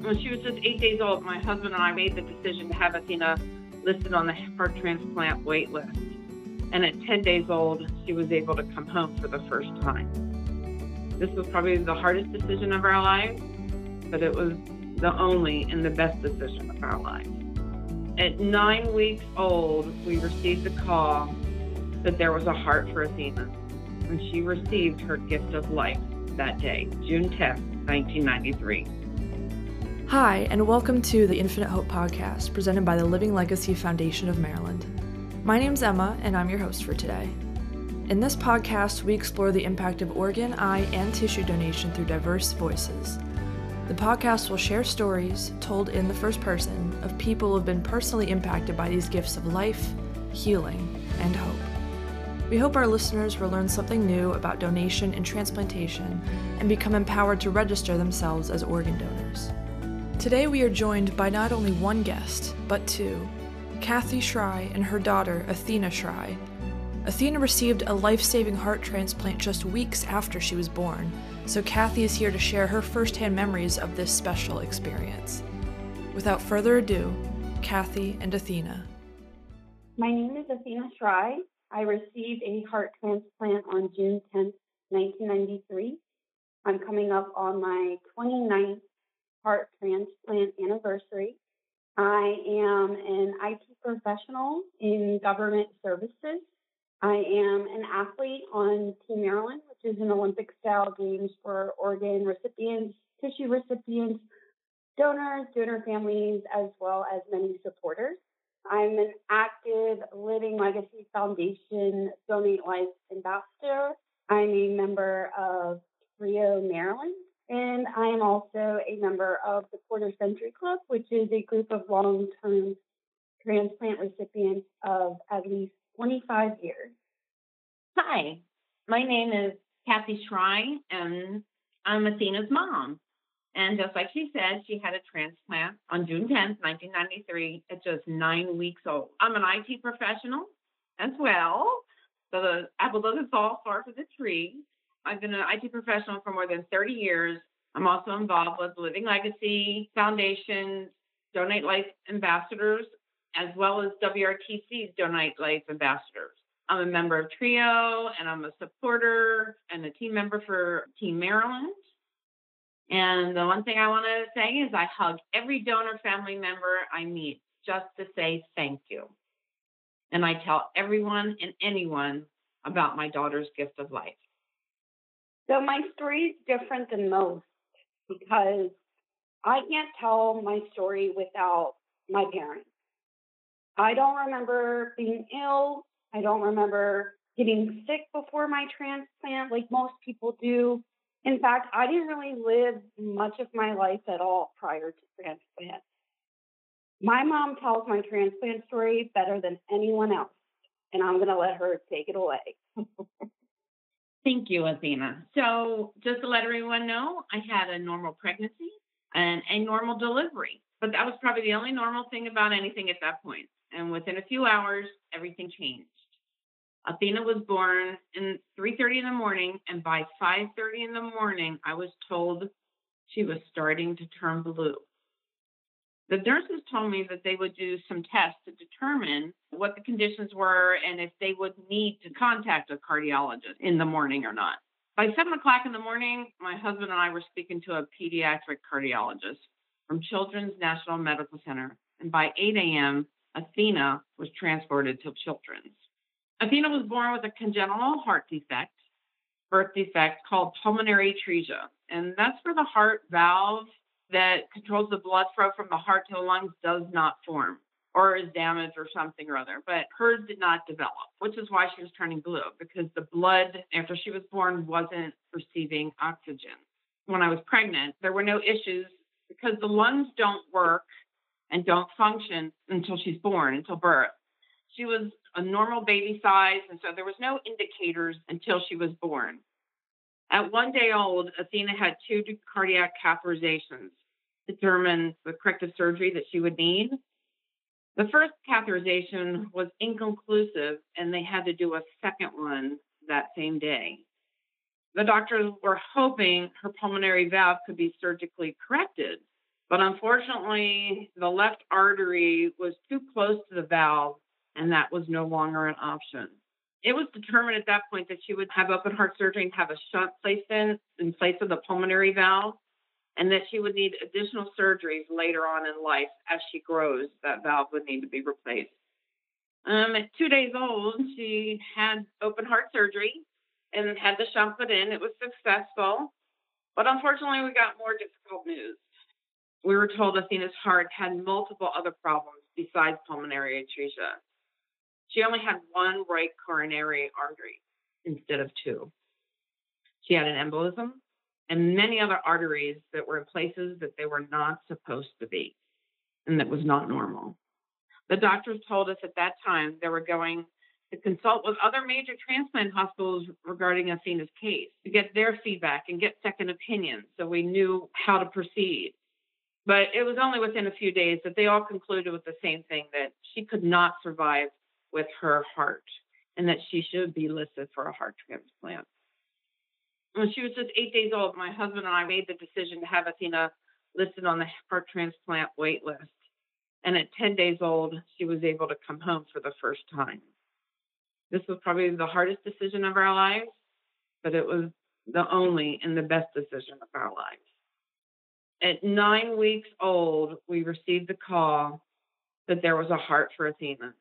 When she was just eight days old, my husband and I made the decision to have Athena listed on the heart transplant wait list. And at 10 days old, she was able to come home for the first time. This was probably the hardest decision of our lives, but it was the only and the best decision of our lives. At nine weeks old, we received the call that there was a heart for Athena and she received her gift of life that day, June 10th, 1993. Hi, and welcome to the Infinite Hope Podcast, presented by the Living Legacy Foundation of Maryland. My name's Emma, and I'm your host for today. In this podcast, we explore the impact of organ, eye, and tissue donation through diverse voices. The podcast will share stories, told in the first person, of people who have been personally impacted by these gifts of life, healing, and hope. We hope our listeners will learn something new about donation and transplantation and become empowered to register themselves as organ donors. Today we are joined by not only one guest, but two Kathy Schrei and her daughter, Athena Schrei. Athena received a life saving heart transplant just weeks after she was born, so Kathy is here to share her firsthand memories of this special experience. Without further ado, Kathy and Athena. My name is Athena Schrei. I received a heart transplant on June 10, 1993. I'm coming up on my 29th heart transplant anniversary. I am an IT professional in government services. I am an athlete on Team Maryland, which is an Olympic style games for organ recipients, tissue recipients, donors, donor families, as well as many supporters. I'm an active Living Legacy Foundation Donate Life ambassador. I'm a member of Trio Maryland, and I am also a member of the Quarter Century Club, which is a group of long term transplant recipients of at least 25 years. Hi, my name is Kathy Schrei, and I'm Athena's mom. And just like she said, she had a transplant on June 10th, 1993, at just nine weeks old. I'm an IT professional as well. So the apple doesn't fall far from the tree. I've been an IT professional for more than 30 years. I'm also involved with Living Legacy Foundation, Donate Life Ambassadors, as well as WRTC's Donate Life Ambassadors. I'm a member of TRIO and I'm a supporter and a team member for Team Maryland. And the one thing I want to say is I hug every donor family member I meet just to say thank you. And I tell everyone and anyone about my daughter's gift of life. So my story is different than most because I can't tell my story without my parents. I don't remember being ill. I don't remember getting sick before my transplant like most people do. In fact, I didn't really live much of my life at all prior to transplant. My mom tells my transplant story better than anyone else, and I'm going to let her take it away. Thank you, Athena. So, just to let everyone know, I had a normal pregnancy and a normal delivery, but that was probably the only normal thing about anything at that point. And within a few hours, everything changed. Athena was born in 3:30 in the morning, and by 5:30 in the morning, I was told she was starting to turn blue. The nurses told me that they would do some tests to determine what the conditions were and if they would need to contact a cardiologist in the morning or not. By seven o'clock in the morning, my husband and I were speaking to a pediatric cardiologist from Children's National Medical Center. And by 8 a.m., Athena was transported to Children's. Athena was born with a congenital heart defect, birth defect called pulmonary atresia. And that's where the heart valve that controls the blood flow from the heart to the lungs does not form or is damaged or something or other. But hers did not develop, which is why she was turning blue because the blood after she was born wasn't receiving oxygen. When I was pregnant, there were no issues because the lungs don't work and don't function until she's born, until birth. She was a normal baby size, and so there was no indicators until she was born. At one day old, Athena had two cardiac catheterizations to determine the corrective surgery that she would need. The first catheterization was inconclusive, and they had to do a second one that same day. The doctors were hoping her pulmonary valve could be surgically corrected, But unfortunately, the left artery was too close to the valve, and that was no longer an option. It was determined at that point that she would have open heart surgery and have a shunt placed in in place of the pulmonary valve, and that she would need additional surgeries later on in life as she grows. That valve would need to be replaced. Um, at two days old, she had open heart surgery and had the shunt put in. It was successful, but unfortunately, we got more difficult news. We were told Athena's heart had multiple other problems besides pulmonary atresia. She only had one right coronary artery instead of two. She had an embolism and many other arteries that were in places that they were not supposed to be, and that was not normal. The doctors told us at that time they were going to consult with other major transplant hospitals regarding Athena's case to get their feedback and get second opinions so we knew how to proceed. But it was only within a few days that they all concluded with the same thing that she could not survive with her heart and that she should be listed for a heart transplant. When she was just eight days old, my husband and I made the decision to have Athena listed on the heart transplant wait list. And at 10 days old, she was able to come home for the first time. This was probably the hardest decision of our lives, but it was the only and the best decision of our lives. At nine weeks old, we received the call that there was a heart for Athena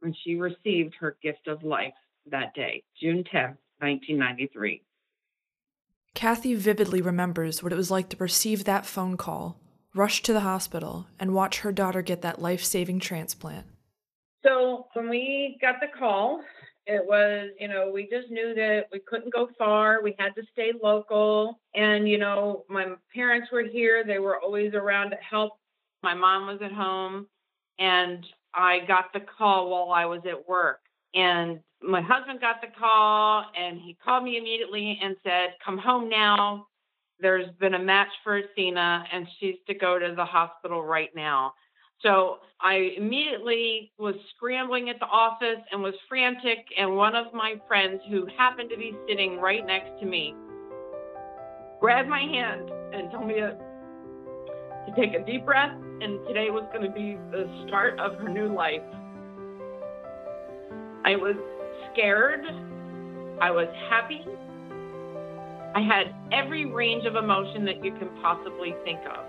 when she received her gift of life that day, June 10, 1993. Kathy vividly remembers what it was like to receive that phone call, rush to the hospital, and watch her daughter get that life saving transplant. So, when we got the call, it was, you know, we just knew that we couldn't go far. We had to stay local. And, you know, my parents were here. They were always around to help. My mom was at home. And I got the call while I was at work. And my husband got the call and he called me immediately and said, Come home now. There's been a match for Athena and she's to go to the hospital right now. So I immediately was scrambling at the office and was frantic. And one of my friends, who happened to be sitting right next to me, grabbed my hand and told me to, to take a deep breath. And today was going to be the start of her new life. I was scared. I was happy. I had every range of emotion that you can possibly think of.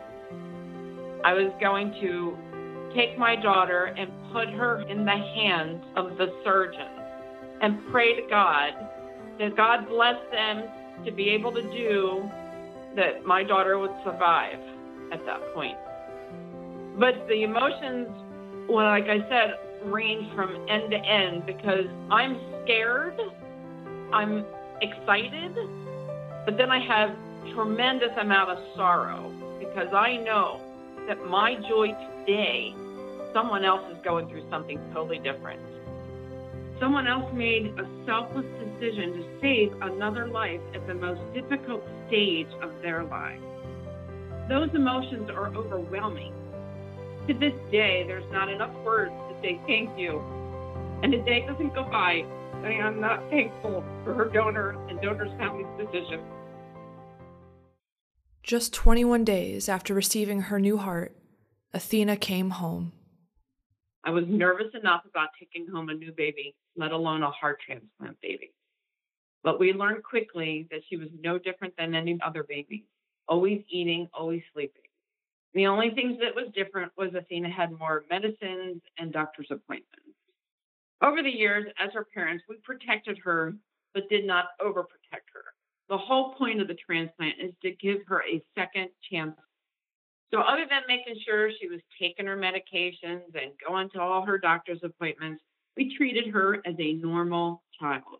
I was going to take my daughter and put her in the hands of the surgeon and pray to God that God bless them to be able to do that my daughter would survive at that point. But the emotions, well, like I said, range from end to end because I'm scared, I'm excited, but then I have tremendous amount of sorrow because I know that my joy today, someone else is going through something totally different. Someone else made a selfless decision to save another life at the most difficult stage of their life. Those emotions are overwhelming. To this day, there's not enough words to say thank you. And a day doesn't go by that I am not thankful for her donor and donor's family's decision. Just 21 days after receiving her new heart, Athena came home. I was nervous enough about taking home a new baby, let alone a heart transplant baby. But we learned quickly that she was no different than any other baby, always eating, always sleeping. The only things that was different was Athena had more medicines and doctor's appointments. Over the years, as her parents, we protected her, but did not overprotect her. The whole point of the transplant is to give her a second chance. So, other than making sure she was taking her medications and going to all her doctor's appointments, we treated her as a normal child.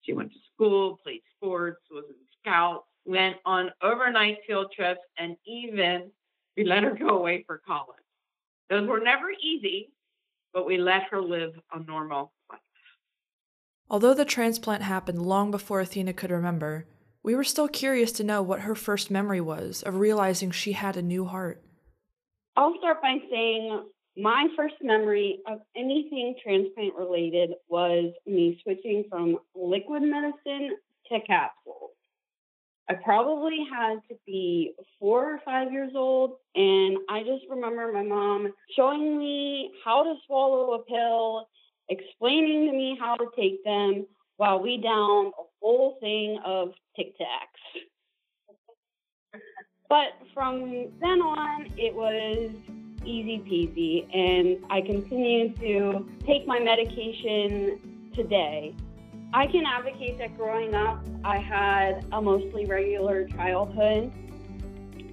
She went to school, played sports, was in scouts, went on overnight field trips, and even we let her go away for college. Those were never easy, but we let her live a normal life. Although the transplant happened long before Athena could remember, we were still curious to know what her first memory was of realizing she had a new heart. I'll start by saying my first memory of anything transplant related was me switching from liquid medicine to capsules. I probably had to be four or five years old. And I just remember my mom showing me how to swallow a pill, explaining to me how to take them while we down a whole thing of Tic Tacs. But from then on, it was easy peasy. And I continue to take my medication today. I can advocate that growing up, I had a mostly regular childhood,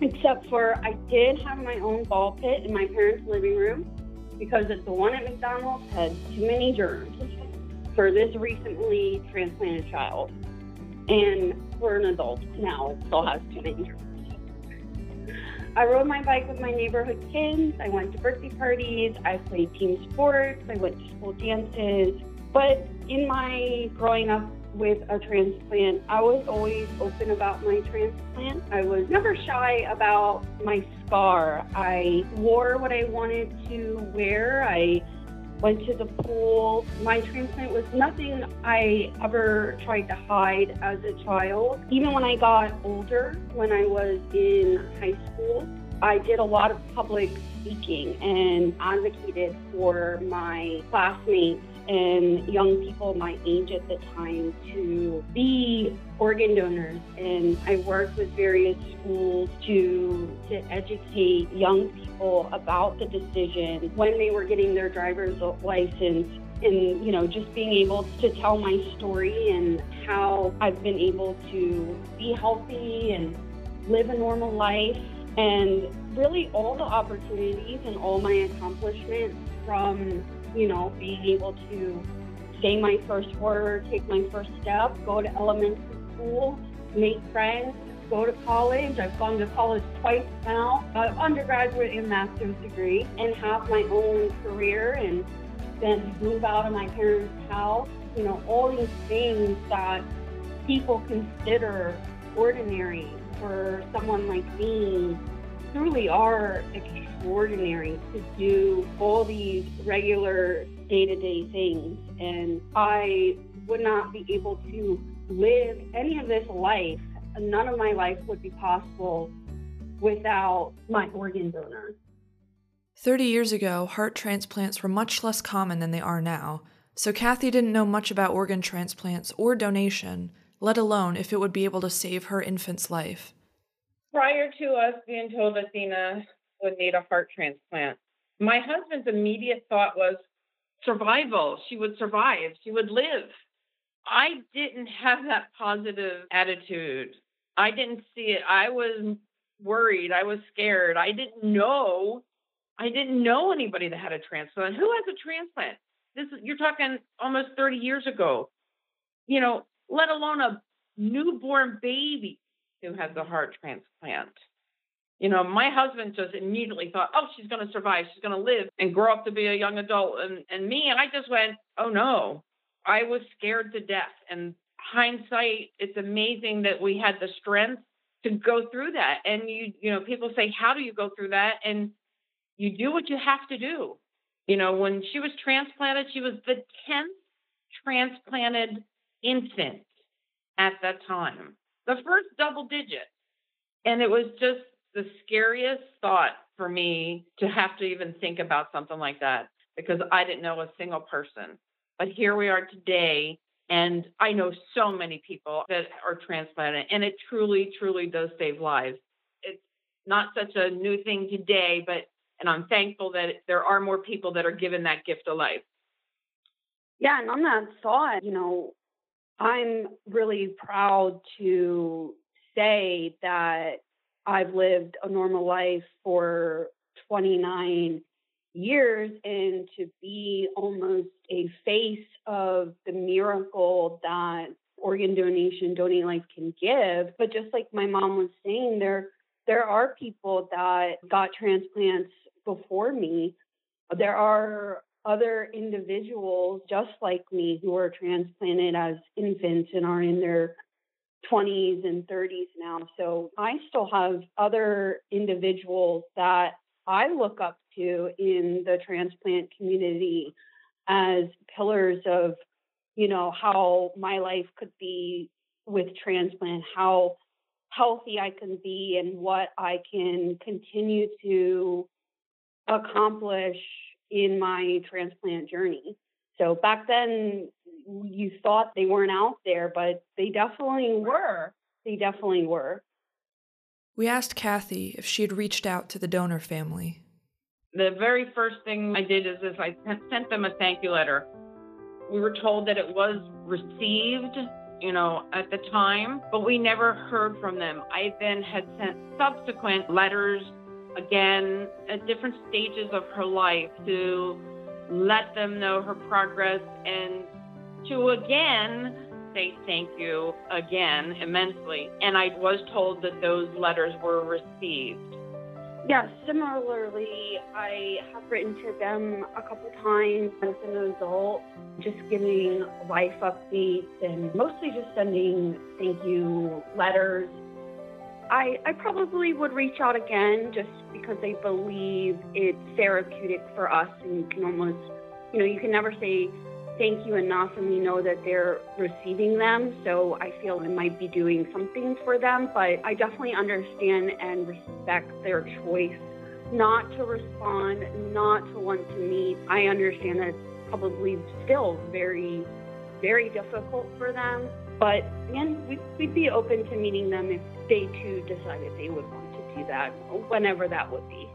except for I did have my own ball pit in my parents' living room because the one at McDonald's had too many germs for this recently transplanted child. And for an adult now, it still has too many germs. I rode my bike with my neighborhood kids. I went to birthday parties. I played team sports. I went to school dances. But in my growing up with a transplant, I was always open about my transplant. I was never shy about my scar. I wore what I wanted to wear. I went to the pool. My transplant was nothing I ever tried to hide as a child. Even when I got older, when I was in high school, I did a lot of public speaking and advocated for my classmates and young people my age at the time to be organ donors. And I worked with various schools to, to educate young people about the decision when they were getting their driver's license and you know just being able to tell my story and how I've been able to be healthy and live a normal life and really all the opportunities and all my accomplishments from you know, being able to say my first word, take my first step, go to elementary school, make friends, go to college. I've gone to college twice now, uh, undergraduate and master's degree, and have my own career and then move out of my parents' house. You know, all these things that people consider ordinary for someone like me truly are extraordinary to do all these regular day to day things. And I would not be able to live any of this life. None of my life would be possible without my organ donor. 30 years ago, heart transplants were much less common than they are now, so Kathy didn't know much about organ transplants or donation, let alone if it would be able to save her infant's life. Prior to us being told Athena would need a heart transplant. My husband's immediate thought was survival. She would survive, she would live. I didn't have that positive attitude. I didn't see it. I was worried. I was scared. I didn't know. I didn't know anybody that had a transplant. Who has a transplant? This is you're talking almost 30 years ago. You know, let alone a newborn baby who has a heart transplant you know, my husband just immediately thought, oh, she's going to survive. She's going to live and grow up to be a young adult. And, and me, I just went, oh no, I was scared to death. And hindsight, it's amazing that we had the strength to go through that. And you, you know, people say, how do you go through that? And you do what you have to do. You know, when she was transplanted, she was the 10th transplanted infant at that time, the first double digit. And it was just the scariest thought for me to have to even think about something like that because I didn't know a single person. But here we are today, and I know so many people that are transplanted, and it truly, truly does save lives. It's not such a new thing today, but and I'm thankful that there are more people that are given that gift of life. Yeah, and on that thought, you know, I'm really proud to say that I've lived a normal life for 29 years and to be almost a face of the miracle that organ donation, donating life can give. But just like my mom was saying, there there are people that got transplants before me. There are other individuals just like me who are transplanted as infants and are in their 20s and 30s now. So I still have other individuals that I look up to in the transplant community as pillars of, you know, how my life could be with transplant, how healthy I can be and what I can continue to accomplish in my transplant journey. So back then, you thought they weren't out there, but they definitely were. They definitely were. We asked Kathy if she had reached out to the donor family. The very first thing I did is, is I sent them a thank you letter. We were told that it was received, you know, at the time, but we never heard from them. I then had sent subsequent letters again at different stages of her life to let them know her progress and to again say thank you again immensely. And I was told that those letters were received. Yeah, similarly, I have written to them a couple times as an adult, just giving life updates and mostly just sending thank you letters. I, I probably would reach out again just because I believe it's therapeutic for us and you can almost, you know, you can never say thank you enough and we know that they're receiving them. So I feel it might be doing something for them, but I definitely understand and respect their choice not to respond, not to want to meet. I understand that it's probably still very, very difficult for them. But again, we'd be open to meeting them if they too decided they would want to do that, whenever that would be.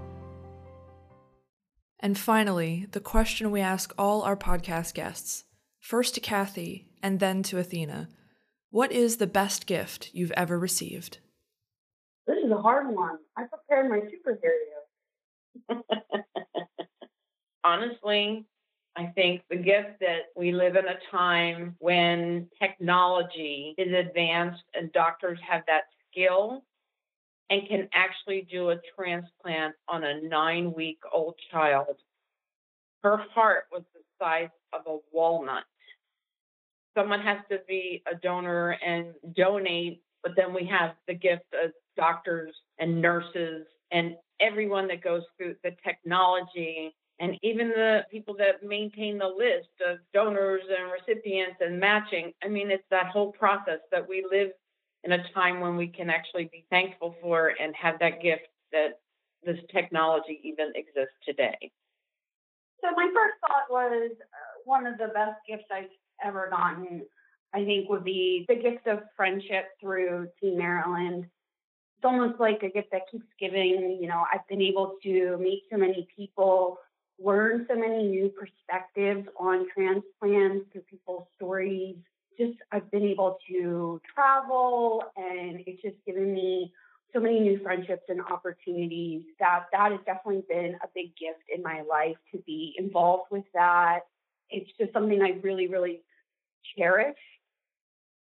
And finally, the question we ask all our podcast guests first to Kathy and then to Athena What is the best gift you've ever received? This is a hard one. I prepared my superhero. Honestly, I think the gift that we live in a time when technology is advanced and doctors have that skill and can actually do a transplant on a nine week old child. Her heart was the size of a walnut. Someone has to be a donor and donate, but then we have the gift of doctors and nurses and everyone that goes through the technology and even the people that maintain the list of donors and recipients and matching. I mean, it's that whole process that we live in a time when we can actually be thankful for and have that gift that this technology even exists today. So my first thought was uh, one of the best gifts I've ever gotten. I think would be the gift of friendship through Team Maryland. It's almost like a gift that keeps giving. You know, I've been able to meet so many people, learn so many new perspectives on transplants through people's stories, just I've been able to travel and it's just given me so many new friendships and opportunities that that has definitely been a big gift in my life to be involved with that. It's just something I really, really cherish.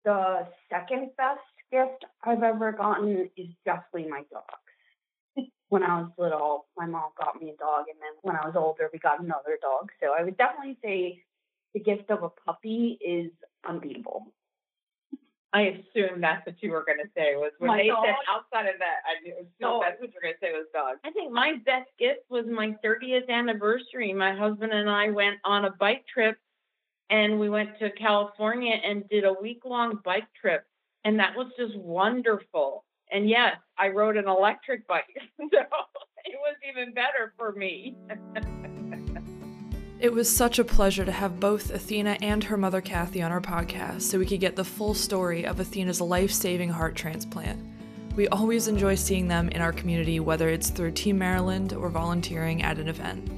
The second best gift I've ever gotten is definitely my dogs. when I was little, my mom got me a dog, and then when I was older, we got another dog. So I would definitely say the gift of a puppy is unbeatable. I assume that's what you were going to say was when My they dog? said outside of that. I knew Dog. Oh. that's what you were going to say was dog. I think my best gift was my 30th anniversary. My husband and I went on a bike trip, and we went to California and did a week long bike trip, and that was just wonderful. And yes, I rode an electric bike, so it was even better for me. It was such a pleasure to have both Athena and her mother Kathy on our podcast so we could get the full story of Athena's life saving heart transplant. We always enjoy seeing them in our community, whether it's through Team Maryland or volunteering at an event.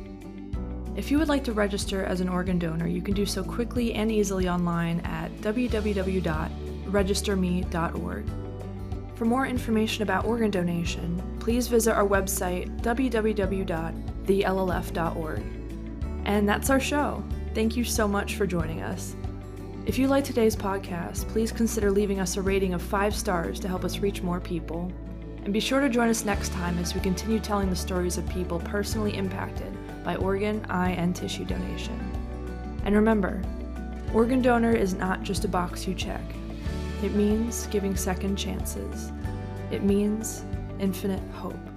If you would like to register as an organ donor, you can do so quickly and easily online at www.registerme.org. For more information about organ donation, please visit our website www.thellf.org. And that's our show. Thank you so much for joining us. If you like today's podcast, please consider leaving us a rating of five stars to help us reach more people. And be sure to join us next time as we continue telling the stories of people personally impacted by organ, eye, and tissue donation. And remember, organ donor is not just a box you check, it means giving second chances, it means infinite hope.